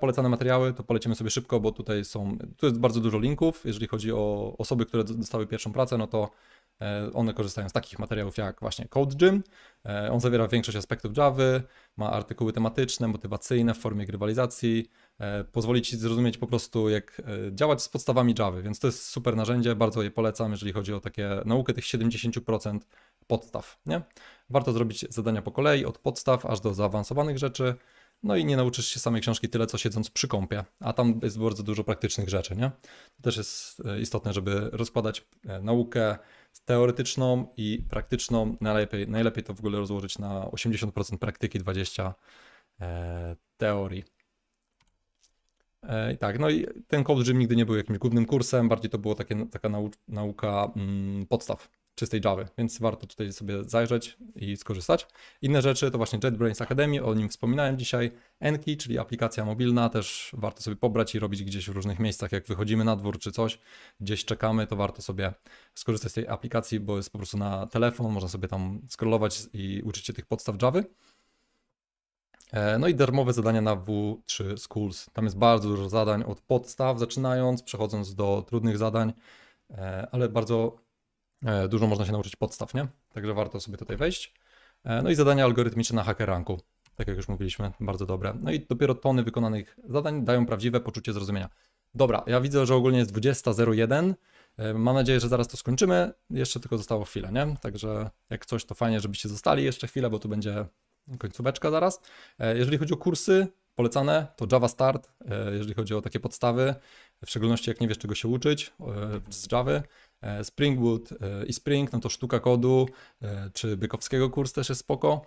Polecane materiały to polecimy sobie szybko, bo tutaj są, tu jest bardzo dużo linków. Jeżeli chodzi o osoby, które dostały pierwszą pracę, no to e, one korzystają z takich materiałów jak właśnie Code Gym. E, on zawiera większość aspektów Java, ma artykuły tematyczne, motywacyjne w formie grywalizacji, e, pozwoli Ci zrozumieć po prostu jak działać z podstawami Java, więc to jest super narzędzie, bardzo je polecam, jeżeli chodzi o takie naukę tych 70% podstaw. Nie? Warto zrobić zadania po kolei, od podstaw aż do zaawansowanych rzeczy. No i nie nauczysz się samej książki tyle, co siedząc przy kąpie, a tam jest bardzo dużo praktycznych rzeczy, nie? To też jest e, istotne, żeby rozkładać e, naukę teoretyczną i praktyczną. Najlepiej, najlepiej to w ogóle rozłożyć na 80% praktyki, 20% e, teorii. I tak, no i ten Code Gym nigdy nie był jakimś głównym kursem, bardziej to takie, taka nau nauka mm, podstaw czystej Java, więc warto tutaj sobie zajrzeć i skorzystać. Inne rzeczy to właśnie JetBrains Academy, o nim wspominałem dzisiaj. Enki, czyli aplikacja mobilna, też warto sobie pobrać i robić gdzieś w różnych miejscach, jak wychodzimy na dwór czy coś, gdzieś czekamy, to warto sobie skorzystać z tej aplikacji, bo jest po prostu na telefon, można sobie tam scrollować i uczyć się tych podstaw Java. E, no i darmowe zadania na W3 Schools. Tam jest bardzo dużo zadań od podstaw, zaczynając, przechodząc do trudnych zadań, e, ale bardzo dużo można się nauczyć podstaw, nie? Także warto sobie tutaj wejść. E, no i zadania algorytmiczne na hackeranku. Tak jak już mówiliśmy, bardzo dobre. No i dopiero tony wykonanych zadań dają prawdziwe poczucie zrozumienia. Dobra, ja widzę, że ogólnie jest 20.01. E, mam nadzieję, że zaraz to skończymy. Jeszcze tylko zostało chwilę, nie? Także jak coś, to fajnie, żebyście zostali jeszcze chwilę, bo tu będzie końcóweczka zaraz. Jeżeli chodzi o kursy, polecane to Java Start, jeżeli chodzi o takie podstawy, w szczególności jak nie wiesz czego się uczyć z Java. E, Spring Boot e, i Spring, no to sztuka kodu, e, czy Bykowskiego kurs też jest spoko.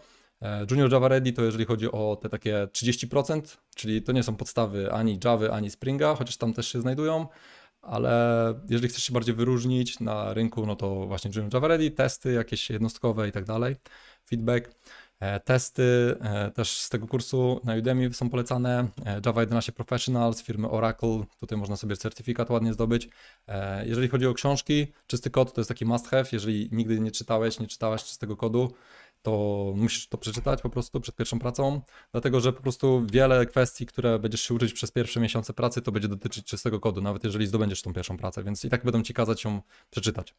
Junior Java Ready to jeżeli chodzi o te takie 30%, czyli to nie są podstawy ani Java, ani Springa, chociaż tam też się znajdują, ale jeżeli chcesz się bardziej wyróżnić na rynku, no to właśnie Junior Java Ready, testy jakieś jednostkowe i tak dalej, feedback. E, testy e, też z tego kursu na Udemy są polecane. E, Java 11 Professional z firmy Oracle. Tutaj można sobie certyfikat ładnie zdobyć. Jeżeli chodzi o książki, czysty kod to jest taki must have. Jeżeli nigdy nie czytałeś, nie czytałaś czystego kodu, to musisz to przeczytać po prostu przed pierwszą pracą, dlatego że po prostu wiele kwestii, które będziesz się uczyć przez pierwsze miesiące pracy, to będzie dotyczyć czystego kodu, nawet jeżeli zdobędziesz tą pierwszą pracę, więc i tak będą ci kazać ją przeczytać.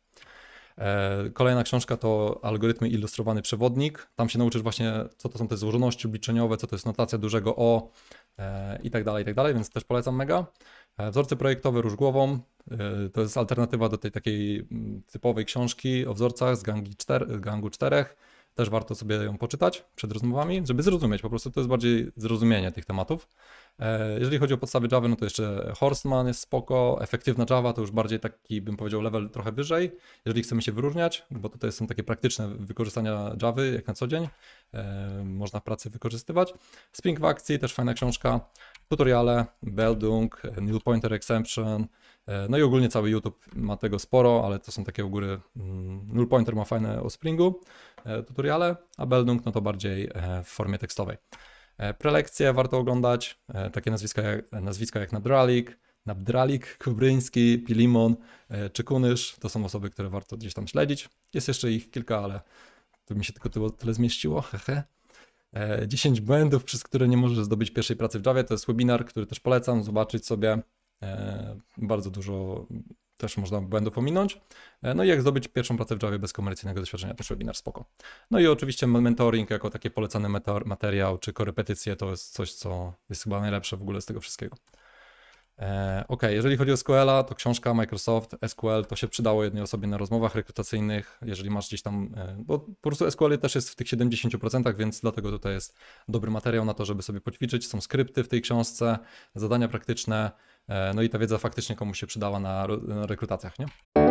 E, kolejna książka to Algorytmy Ilustrowany Przewodnik. Tam się nauczysz właśnie, co to są te złożoności obliczeniowe, co to jest notacja dużego O e, i tak dalej, i tak dalej, więc też polecam mega. E, wzorce projektowe Róż Głową. To jest alternatywa do tej takiej mm, typowej książki o wzorcach z gangi czter, gangu czterech. Też warto sobie ją poczytać przed rozmowami, żeby zrozumieć. Po prostu to jest bardziej zrozumienie tych tematów. E, jeżeli chodzi o podstawy Java, no to jeszcze Horstman jest spoko, efektywna Java to już bardziej taki, bym powiedział, level trochę wyżej, jeżeli chcemy się wyróżniać, bo tutaj są takie praktyczne wykorzystania Java jak na co dzień, e, można w pracy wykorzystywać. Spring w akcji, też fajna książka, tutoriale, Beldung, Null Pointer Exemption, e, no i ogólnie cały YouTube ma tego sporo, ale to są takie u góry, mm, Null Pointer ma fajne o Springu, tutoriale, a Beldung no to bardziej w formie tekstowej. E, prelekcje warto oglądać, e, takie nazwiska jak, nazwiska jak Nadralik, Nabdralik, Kubryński, Pilimon e, czy Kunysz, to są osoby, które warto gdzieś tam śledzić. Jest jeszcze ich kilka, ale to mi się tylko tyle, tyle zmieściło, hehe. 10 błędów, przez które nie możesz zdobyć pierwszej pracy w Java, to jest webinar, który też polecam zobaczyć sobie. Bardzo dużo też można błędów pominąć. E, no i jak zdobyć pierwszą pracę w Java bez komercyjnego doświadczenia, też webinar spoko. No i oczywiście mentoring jako taki polecany materiał, czy korepetycje to jest coś, co jest chyba najlepsze w ogóle z tego wszystkiego. E, ok, jeżeli chodzi o SQL-a, to książka Microsoft SQL to się przydało jednej osobie na rozmowach rekrutacyjnych, jeżeli masz gdzieś tam, e, bo po prostu SQL też jest w tych 70%, więc dlatego tutaj jest dobry materiał na to, żeby sobie poćwiczyć. Są skrypty w tej książce, zadania praktyczne, no i ta wiedza faktycznie komuś się przydała na rekrutacjach, nie?